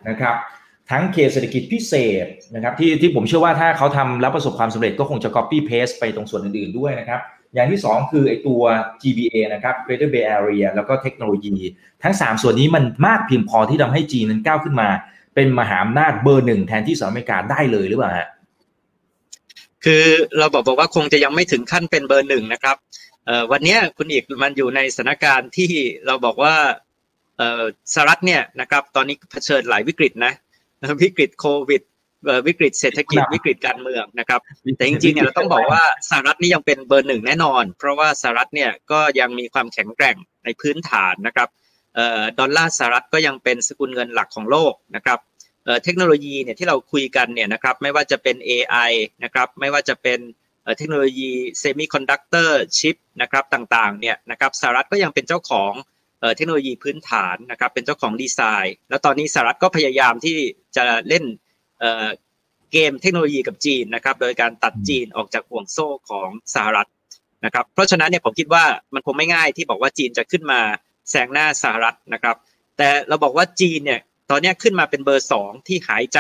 นะครับทั้งเขตเศรษฐกิจพิเศษนะครับที่ที่ผมเชื่อว่าถ้าเขาทำแล้วประสบความสำเร็จก็คงจะ copy paste ไปตรงส่วนอื่นๆด้วยนะครับ อย่างที่ 2 คือไอตัว GBA นะครับ Greater Bay Area แล้วก็เทคโนโลยี ทั้ง 3 ส่วนนี้มันมากเพียงพอที่ทำให้จีนนั้นก้าวขึ้นมา เป็นมหาอำนาจเบอร์หนึ่งแทนที่สหรัฐอเมริกาได้เลยหรือเปล่าฮะ
คือเราบอกบอกว่าคงจะยังไม่ถึงขั้นเป็นเบอร์หนึ่งนะครับวันนี้คุณอีกมันอยู่ในสถานการณ์ที่เราบอกว่าสหรัฐเนี่ยนะครับตอนนี้เผชิญหลายวิกฤตนะวิกฤตโควิดวิกฤตเศรษฐกิจวิกฤตการเมืองนะครับ แต่จริงๆเนี่ยเราต้องบอกว่าสหรัฐนี่ยังเป็นเบอร์หนึ่งแน่นอน เพราะว่าสหรัฐเนี่ยก็ยังมีความแข็งแกร่งในพื้นฐานนะครับดอลลาร์สหรัฐก็ยังเป็นสกุลเงินหลักของโลกนะครับ เทคโนโลยีเนี่ยที่เราคุยกันเนี่ยนะครับไม่ว่าจะเป็น AI นะครับไม่ว่าจะเป็นเทคโนโลยีเซมิคอนดักเตอร์ชิปนะครับต่างๆเนี่ยนะครับสหรัฐก็ยังเป็นเจ้าของเทคโนโลยีพื้นฐานนะครับเป็นเจ้าของดีไซน์ แล้วตอนนี้สหรัฐก็พยายามที่จะเล่นเกมเทคโนโลยีกับจีนนะครับโดยการตัดจีนออกจากห่วงโซ่ของสหรัฐนะครับเพราะฉะนั้นเนี่ยผมคิดว่ามันคงไม่ง่ายที่บอกว่าจีนจะขึ้นมาแซงหน้าสหรัฐนะครับแต่เราบอกว่าจีนเนี่ย ตอนนี้ขึ้นมาเป็นเบอร์สองที่หายใจ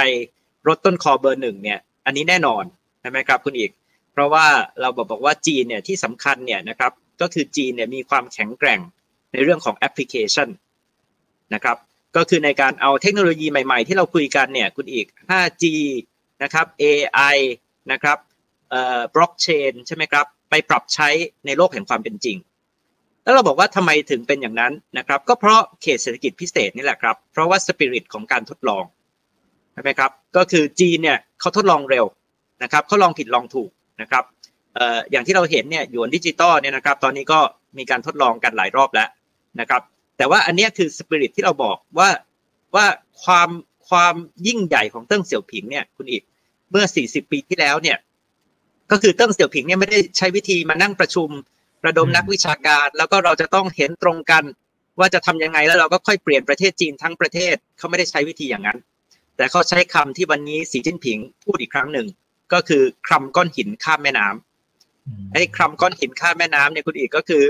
รถต้นคอเบอร์หนึ่งเนี่ย อันนี้แน่นอนใช่ไหมครับคุณอีก เพราะว่าเราบอกบอกว่าจีนเนี่ยที่สำคัญเนี่ยนะครับก็คือจีนเนี่ยมีความแข็งแกร่งในเรื่องของแอปพลิเคชันนะครับก็คือในการเอาเทคโนโลยีใหม่ๆ ที่เราคุยกันเนี่ยคุณอีก 5G นะครับ AI นะครับเอ่อบล็อกเชนใช่ไหมครับ ไปปรับใช้ในโลกแห่งความเป็นจริง แล้วเราบอกว่าทำไมถึงเป็นอย่างนั้นนะครับ ก็เพราะเขตเศรษฐกิจพิเศษนี่แหละครับ เพราะว่าสปิริตของการทดลองใช่ไหมครับ ก็คือจีนเนี่ยเขาทดลองเร็วนะครับเขาลองผิดลองถูกนะครับเอ่ออย่างที่เราเห็นเนี่ยหยวนดิจิตอลเนี่ยนะครับ ตอนนี้ก็มีการทดลองกันหลายรอบแล้วนะครับ แต่ว่าอันนี้คือสปิริตที่เราบอกว่าว่าความความยิ่งใหญ่ของเติ้งเสี่ยวผิงเนี่ยคุณอีกเมื่อ 40 ปีที่แล้วเนี่ย ก็คือเติ้งเสี่ยวผิงเนี่ยไม่ได้ใช้วิธีมานั่งประชุม ระดมนักวิชาการ แล้วก็เราจะต้องเห็นตรงกัน ว่าจะทำยังไงแล้วเราก็ค่อยเปลี่ยนประเทศจีนทั้งประเทศเขาไม่ได้ใช้วิธีอย่างนั้น แต่เขาใช้คำที่วันนี้สีจิ้นผิงพูดอีกครั้งหนึ่ง ก็คือคลำก้อนหินข้ามแม่น้ำไอ้คลำก้อนหินข้ามแม่น้ำเนี่ยคุณอีกก็คือ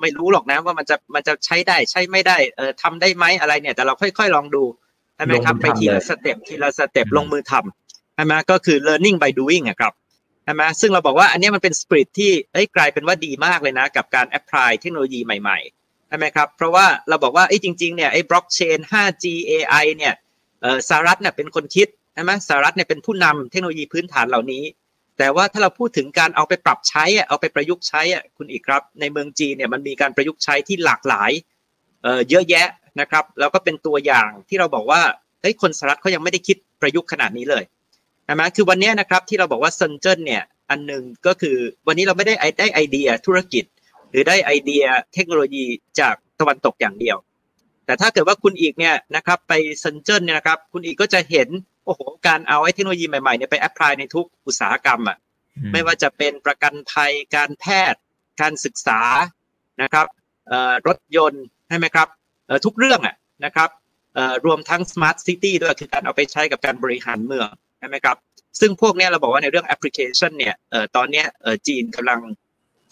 ไม่รู้หรอกนะว่ามันจะมันจะใช้ได้ใช้ไม่ได้เออทำได้ไหมอะไรเนี่ย แต่เราค่อยๆลองดูใช่ไหมครับไปทีละ step ทีละ step ลงมือทำใช่ไหมก็คือ learning by doing อะครับ ใช่ไหมซึ่งเราบอกว่าอันนี้มันเป็นสปิริตที่เอ้ยกลายเป็นว่าดีมากเลยนะ กับการ apply เทคโนโลยีใหม่ๆใช่ไหมครับ เพราะว่าเราบอกว่าไอ้จริงๆเนี่ยไอ้บล็อกเชน 5G AI เนี่ยเออสหรัฐเนี่ยเป็นคนคิดใช่ไหมสหรัฐเนี่ยเป็นผู้นำเทคโนโลยีพื้นฐานเหล่านี้ แต่ว่าถ้าเราพูดถึงการเอาไปปรับใช้เอาไปประยุกต์ใช้คุณอีกครับ ในเมืองจีนเนี่ยมันมีการประยุกต์ใช้ที่หลากหลายเยอะแยะนะครับแล้วก็เป็นตัวอย่างที่เราบอกว่าเฮ้ยคนสหรัฐเขายังไม่ได้คิดประยุกต์ขนาดนี้เลย ใช่ไหมคือวันนี้นะครับที่เราบอกว่าเซนเจิ้นเนี่ยอันหนึ่งก็คือวันนี้เราไม่ได้ได้ไอเดียธุรกิจ หรือได้ไอเดียเทคโนโลยีจากตะวันตกอย่างเดียว แต่ถ้าเกิดว่าคุณอีกเนี่ยนะครับไปเซินเจิ้นเนี่ยนะครับคุณอีกก็จะเห็นโอ้โหการเอาไอ้เทคโนโลยีใหม่ๆเนี่ยไป apply ในทุกอุตสาหกรรมอะไม่ว่าจะเป็นประกันภัยการแพทย์ การศึกษานะครับรถยนต์ใช่ไหมครับทุกเรื่องอะนะครับ รวมทั้ง smart city ด้วยคือการเอาไปใช้กับการบริหารเมืองใช่ไหมครับซึ่งพวกนี้เราบอกว่าในเรื่องแอปพลิเคชันเนี่ยตอนนี้จีนกำลัง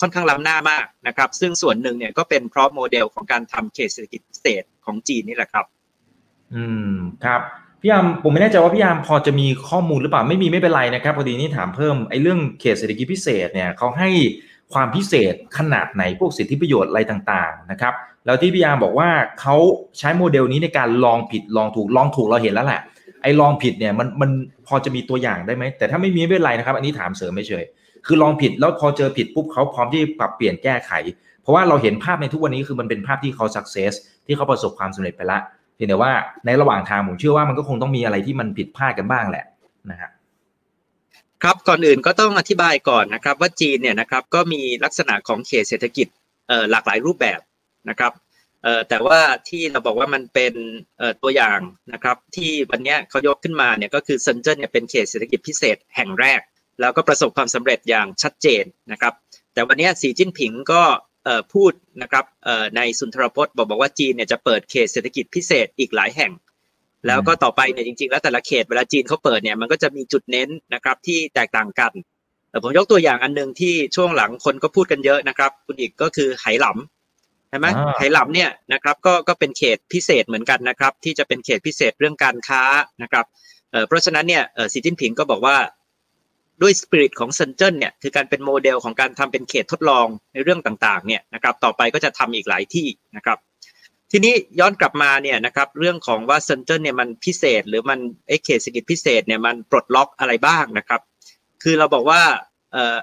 ค่อนข้างล้ำหน้ามากนะครับ ซึ่งส่วนหนึ่งเนี่ยก็เป็นเพราะโมเดลของการทำเขตเศรษฐกิจพิเศษของจีนนี่แหละครับ
อืมครับพี่ยามผมไม่แน่ใจว่าพี่ยามพอจะมีข้อมูลหรือเปล่าไม่มีไม่เป็นไรนะครับพอดีนี่ถามเพิ่มไอ้เรื่องเขตเศรษฐกิจพิเศษเนี่ยเขาให้ ความพิเศษขนาดไหนพวกสิทธิประโยชน์อะไรต่างๆนะครับแล้วที่พี่ยามบอกว่าเขาใช้โมเดลนี้ในการลองผิดลองถูกลองถูกเราเห็นแล้วแหละไอ้ลองผิดเนี่ยมันมันพอจะมีตัวอย่างได้ไหมแต่ถ้าไม่มีไม่เป็นไรนะครับ อันนี้ถามเสริมไม่เฉยคือลองผิดแล้วพอเจอผิดปุ๊บเขาพร้อมที่ปรับเปลี่ยนแก้ไข เพราะว่าเราเห็นภาพในทุกวันนี้คือมันเป็นภาพที่เขาสักเซสที่เขาประสบความสำเร็จไปละเพียงแต่ว่าในระหว่างทางผมเชื่อว่ามันก็คงต้องมีอะไรที่มันผิดพลาดกันบ้างแหละนะฮะ
ครับก่อนอื่นก็ต้องอธิบายก่อนนะครับ ว่าจีนเนี่ยนะครับก็มีลักษณะของเขตเศรษฐกิจหลากหลายรูปแบบนะครับแต่ว่าที่เราบอกว่ามันเป็นตัวอย่างนะครับ ที่วันนี้เขายกขึ้นมาเนี่ยก็คือเซนเจิ้นเนี่ยเป็นเขตเศรษฐกิจพิเศษแห่งแรก แล้วก็ประสบความสำเร็จอย่างชัดเจนนะครับ แต่วันนี้สีจิ้นผิงก็พูดนะครับในสุนทรพจน์บอกบอกว่าจีนเนี่ยจะเปิดเขตเศรษฐกิจพิเศษอีกหลายแห่ง แล้วก็ต่อไปเนี่ยจริงๆ แล้วแต่ละเขตเวลาจีนเขาเปิดเนี่ยมันก็จะมีจุดเน้นนะครับที่แตกต่างกันผมยกตัวอย่างอันหนึ่งที่ช่วงหลังคนก็พูดกันเยอะนะครับคุณอีกก็คือไหหลำใช่ไหมไหหลำเนี่ยนะครับก็ก็เป็นเขตพิเศษเหมือนกันนะครับที่จะเป็นเขตพิเศษเรื่องการค้านะครับเพราะฉะนั้นเนี่ยสีจิ้นผิงก็บอกว่าด้วยสปิริตของเซินเจิ้นเนี่ยคือการเป็นโมเดลของการทำเป็นเขตทดลองในเรื่องต่างๆเนี่ยนะครับต่อไปก็จะทำอีกหลายที่นะครับ ทีนี้ย้อนกลับมาเนี่ยนะครับเรื่องของว่าเซินเจิ้นเนี่ยมันพิเศษ หรือมันเอเขตเศรษฐกิจพิเศษเนี่ยมันปลดล็อกอะไรบ้างนะครับ คือเราบอกว่า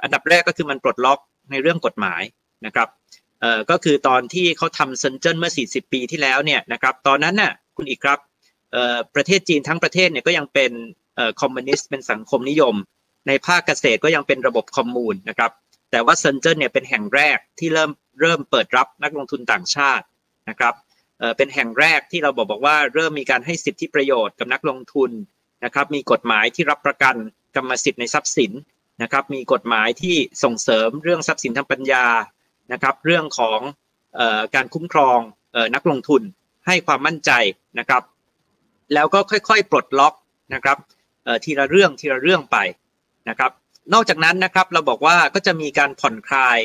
อันดับแรกก็คือมันปลดล็อกในเรื่องกฎหมายนะครับก็คือตอนที่เขาทำเซินเจิ้นเมื่อ 40 ปีที่แล้วเนี่ยนะครับตอนนั้นน่ะคุณอีกครับประเทศจีนทั้งประเทศเนี่ยก็ยังเป็นคอมมิวนิสต์เป็นสังคมนิยม ในภาคเกษตรก็ยังเป็นระบบคอมมูนนะครับแต่ว่าเซนเจอร์เนี่ยเป็นแห่งแรกที่เริ่มเริ่มเปิดรับนักลงทุนต่างชาตินะครับ เเป็นแห่งแรกที่เราบอกบอกว่าเริ่มมีการให้สิทธิประโยชน์กับนักลงทุนนะครับ มีกฎหมายที่รับประกันกรรมสิทธิ์ในทรัพย์สินนะครับ มีกฎหมายที่ส่งเสริมเรื่องทรัพย์สินทางปัญญานะครับ เรื่องของออการคุ้มครองออนักลงทุนให้ความมั่นใจนะครับ แล้วก็ค่อยๆ ปลดล็อกนะครับทีละเรื่องทีละเรื่องไปนะครับ นอกจากนั้นนะครับเราบอกว่าก็จะมีการผ่อนคลาย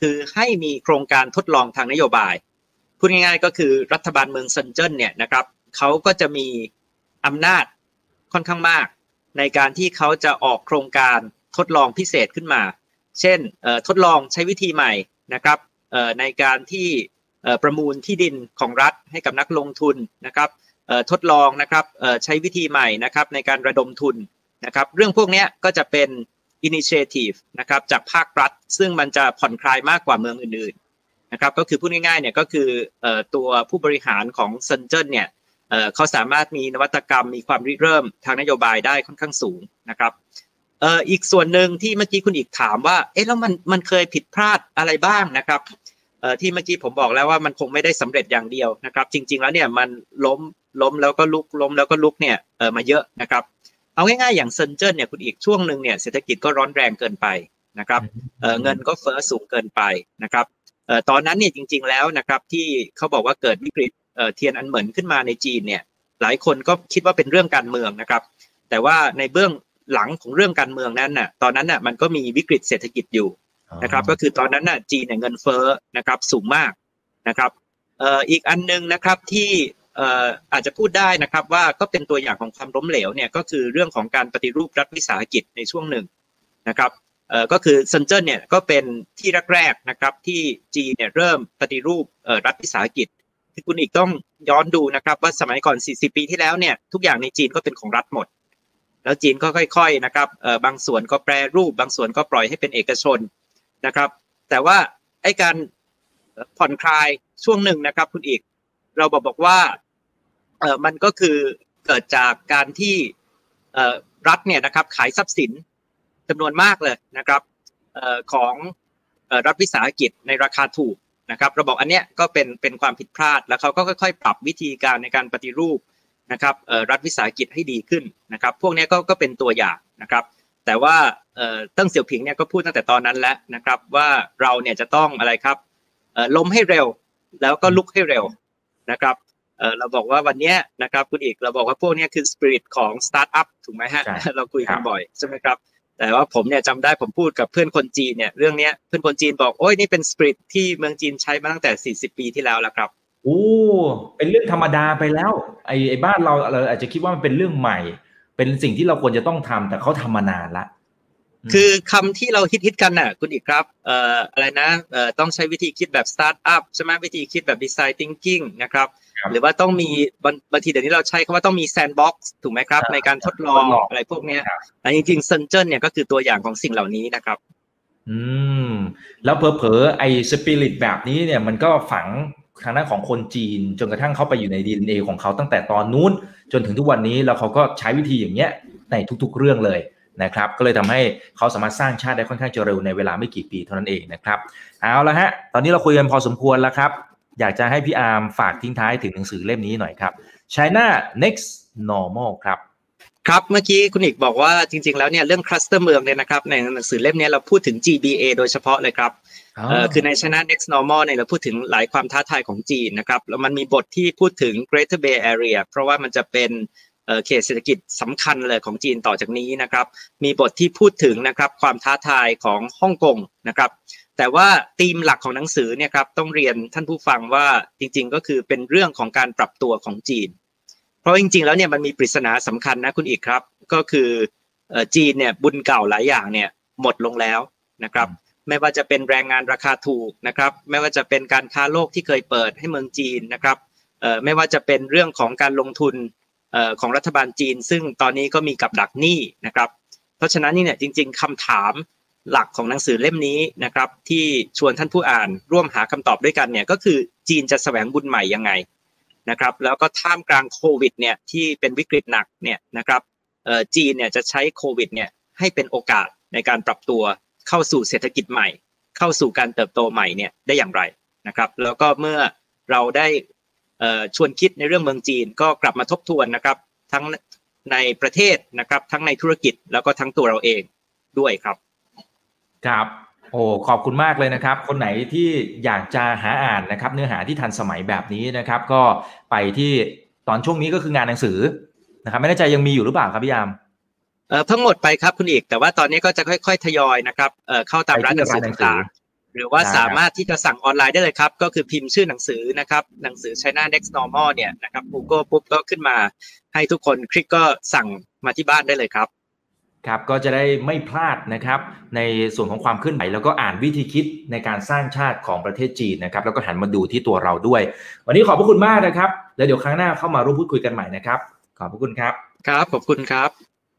คือให้มีโครงการทดลองทางนโยบาย พูดง่ายๆก็คือรัฐบาลเมืองเซนเจิ้นเนี่ยนะครับเขาก็จะมีอำนาจค่อนข้างมาก ในการที่เขาจะออกโครงการทดลองพิเศษขึ้นมา เช่นทดลองใช้วิธีใหม่นะครับในการที่ประมูลที่ดินของรัฐให้กับนักลงทุนนะครับทดลองนะครับใช้วิธีใหม่นะครับในการระดมทุนนะครับเรื่องพวกนี้ก็จะเป็นอินิเชทีฟนะครับจากภาครัฐ ซึ่งมันจะผ่อนคลายมากกว่าเมืองอื่นๆ นะครับก็คือพูดง่ายๆเนี่ยก็คือตัวผู้บริหารของเซนเจนเนี่ยเขาสามารถมีนวัตกรรมมีความริเริ่มทางนโยบายได้ค่อนข้างสูงนะครับอีกส่วนหนึ่งที่เมื่อกี้คุณอีกถามว่าเอ๊ะแล้วมันมันเคยผิดพลาดอะไรบ้างนะครับที่เมื่อกี้ผมบอกแล้วว่ามันคงไม่ได้สำเร็จอย่างเดียวนะครับ จริง ๆแล้วเนี่ยมันล้มล้มแล้วก็ลุกล้มแล้วก็ลุกเนี่ยมาเยอะนะครับเอาง่ายๆอย่างเซินเจิ้นเนี่ยคุณอีกช่วงหนึ่งเนี่ยเศรษฐกิจก็ร้อนแรงเกินไปนะครับเงินก็เฟ้อสูงเกินไปนะครับ ตอนนั้นเนี่ยจริง ๆแล้วนะครับที่เขาบอกว่าเกิดวิกฤตเทียนอันเหมินขึ้นมาในจีนเนี่ยหลายคนก็คิดว่าเป็นเรื่องการเมืองนะครับ แต่ว่าในเบื้องหลังของเรื่องการเมืองนั้นน่ะตอนนั้นน่ะมันก็มีวิกฤตเศรษฐกิจอยู่นะครับก็คือตอนนั้นน่ะจีนเนี่ยเงินเฟ้อนะครับสูงมากนะครับอีกอันนึงนะครับที่อาจจะพูดได้นะครับว่าก็เป็นตัวอย่างของความล้มเหลวเนี่ยก็คือเรื่องของการปฏิรูปรัฐวิสาหกิจในช่วงหนึ่งนะครับ ก็คือเซนเจอร์เนี่ยก็เป็นที่แรกๆนะครับที่จีเนี่ยเริ่มปฏิรูปรัฐวิสาหกิจที่คุณอีกต้องย้อนดูนะครับว่าสมัยก่อน 40 ปีที่แล้วเนี่ยทุกอย่างในจีนก็เป็นของรัฐหมด แล้วจีนก็ค่อยๆนะครับบางส่วนก็แปรรูป บางส่วนก็ปล่อยให้เป็นเอกชนนะครับ แต่ว่าไอ้การผ่อนคลายช่วงหนึ่งนะครับ คุณอีกเราบอกบอกว่าเออมันก็คือเกิดจากการที่เอ่อรัฐเนี่ยนะครับขายทรัพย์สิน จำนวนมากเลยนะครับเอ่อของรัฐวิสาหกิจในราคาถูกนะครับเราบอกอันเนี้ยก็เป็นเป็นความผิดพลาด แล้วเขาก็ค่อยๆ ปรับวิธีการในการปฏิรูปนะครับรัฐวิสาหกิจให้ดีขึ้นนะครับ พวกนี้ก็ก็เป็นตัวอย่างนะครับ แต่ว่าเติ้งเสี่ยวผิงเนี่ยก็พูดตั้งแต่ตอนนั้นแล้วนะครับ ว่าเราเนี่ยจะต้องอะไรครับล้มให้เร็วแล้วก็ลุกให้เร็วนะครับเราบอกว่าวันนี้นะครับคุณอีกเราบอกว่าพวกนี้คือสปิริตของสตาร์ทอัพถูกไหมฮะเราคุยกันบ่อยใช่ไหมครับ แต่ว่าผมเนี่ยจำได้ผมพูดกับเพื่อนคนจีนเนี่ยเรื่องนี้เพื่อนคนจีนบอกโอ้ยนี่เป็นสปริตที่เมืองจีนใช้มาตั้งแต่ 40 ปีที่แล้วแล้วครับ
โอ้เป็นเรื่องธรรมดาไปแล้วไอ้ไอ้บ้านเราเราอาจจะคิดว่ามันเป็นเรื่องใหม่ เป็นสิ่งที่เราควรจะต้องทำแต่เขาทำมานานละ
คือคำที่เราฮิตๆกันน่ะ คุณอีกครับเอ่ออะไรนะเอ่อต้องใช้วิธีคิดแบบสตาร์ทอัพใช่ไหมวิธีคิดแบบดีไซน์ทิงกิ้งนะครับหรือว่าต้องมีบางบางทีเดี๋ยวนี้เราใช้คำว่าต้องมี sandbox ถูกไหมครับ ในการทดลองอะไรพวกเนี้ยแต่จริงๆเซินเจิ้นเนี่ยก็คือตัวอย่างของสิ่งเหล่านี้นะครับ
อืม แล้วเพอเพอไอ้สปิริตแบบนี้เนี่ยมันก็ฝังทางด้านของคนจีน จนกระทั่งเข้าไปอยู่ในดีเอของเขาตั้งแต่ตอนนู้น จนถึงทุกวันนี้แล้วเขาก็ใช้วิธีอย่างเงี้ยในทุก ๆ เรื่องเลย นะครับก็เลยทำให้เขาสามารถสร้างชาติได้ค่อนข้างจะเร็วในเวลาไม่กี่ปีเท่านั้นเองนะครับเอาละฮะตอนนี้เราคุยกันพอสมควรแล้วครับ อยากจะให้พี่อาร์มฝากทิ้งท้ายถึงหนังสือเล่มนี้หน่อยครับ China Next Normal ครับ
ครับเมื่อกี้คุณอีกบอกว่าจริง ๆ แล้วเนี่ยเรื่องคลัสเตอร์เมืองเนี่ยนะครับในหนังสือเล่มนี้เราพูดถึง GBA โดยเฉพาะเลยครับเอ่อคือใน China Next Normal เนี่ยเราพูดถึงหลายความท้าทายของจีนนะครับแล้วมันมีบทที่พูดถึง Greater Bay Area เพราะว่ามันจะเป็น เขตเศรษฐกิจสำคัญเลยของจีนต่อจากนี้นะครับ มีบทที่พูดถึงนะครับความท้าทายของฮ่องกงนะครับ แต่ว่าธีมหลักของหนังสือเนี่ยครับต้องเรียนท่านผู้ฟังว่าจริงๆ ก็คือเป็นเรื่องของการปรับตัวของจีน เพราะจริงๆ แล้วเนี่ยมันมีปริศนาสำคัญนะคุณอีกครับ ก็คือจีนเนี่ยบุญเก่าหลายอย่างเนี่ยหมดลงแล้วนะครับ ไม่ว่าจะเป็นแรงงานราคาถูกนะครับ ไม่ว่าจะเป็นการค้าโลกที่เคยเปิดให้เมืองจีนนะครับไม่ว่าจะเป็นเรื่องของการลงทุน ของรัฐบาลจีน ซึ่งตอนนี้ก็มีกับดักหนี้นะครับ เพราะฉะนั้นนี่เนี่ยจริง ๆคำถามหลักของหนังสือเล่มนี้นะครับ ที่ชวนท่านผู้อ่านร่วมหาคำตอบด้วยกันเนี่ยก็คือจีนจะแสวงบุญใหม่ยังไงนะครับ แล้วก็ท่ามกลางโควิดเนี่ยที่เป็นวิกฤตหนักเนี่ยนะครับจีนเนี่ยจะใช้โควิดเนี่ยให้เป็นโอกาสในการปรับตัวเข้าสู่เศรษฐกิจใหม่ เข้าสู่การเติบโตใหม่เนี่ยได้อย่างไรนะครับ แล้วก็เมื่อเราได้ ชวนคิดในเรื่องเมืองจีนก็กลับมาทบทวนนะครับ ทั้งในประเทศนะครับ ทั้งในธุรกิจแล้วก็ทั้งตัวเราเองด้วยครับ
ครับโอ้ขอบคุณมากเลยนะครับ คนไหนที่อยากจะหาอ่านนะครับ เนื้อหาที่ทันสมัยแบบนี้นะครับ ก็ไปที่ตอนช่วงนี้ก็คืองานหนังสือนะครับ ไม่แน่ใจยังมีอยู่หรือเปล่าครับพี่ยาม
เออเพิ่งหมดไปครับคุณอีกแต่ว่าตอนนี้ก็จะค่อย ๆ ทยอยนะครับเอ่อเข้าตามร้านหนังสือต่างๆ หรือว่าสามารถที่จะสั่งออนไลน์ได้เลยครับ ก็คือพิมพ์ชื่อหนังสือนะครับ หนังสือ China Next Normal เนี่ยนะครับ Google ปุ๊บก็ขึ้นมาให้ทุกคนคลิกก็สั่งมาที่บ้านได้เลยครับ
ครับก็จะได้ไม่พลาดนะครับ ในส่วนของความเคลื่อนไหวแล้วก็อ่านวิธีคิดในการสร้างชาติของประเทศจีนนะครับ แล้วก็หันมาดูที่ตัวเราด้วย วันนี้ขอบพระคุณมากนะครับ แล้วเดี๋ยวครั้งหน้าเข้ามาร่วมพูดคุยกันใหม่นะครับ ขอบพระคุณครับ
ครับ ขอบคุณครับ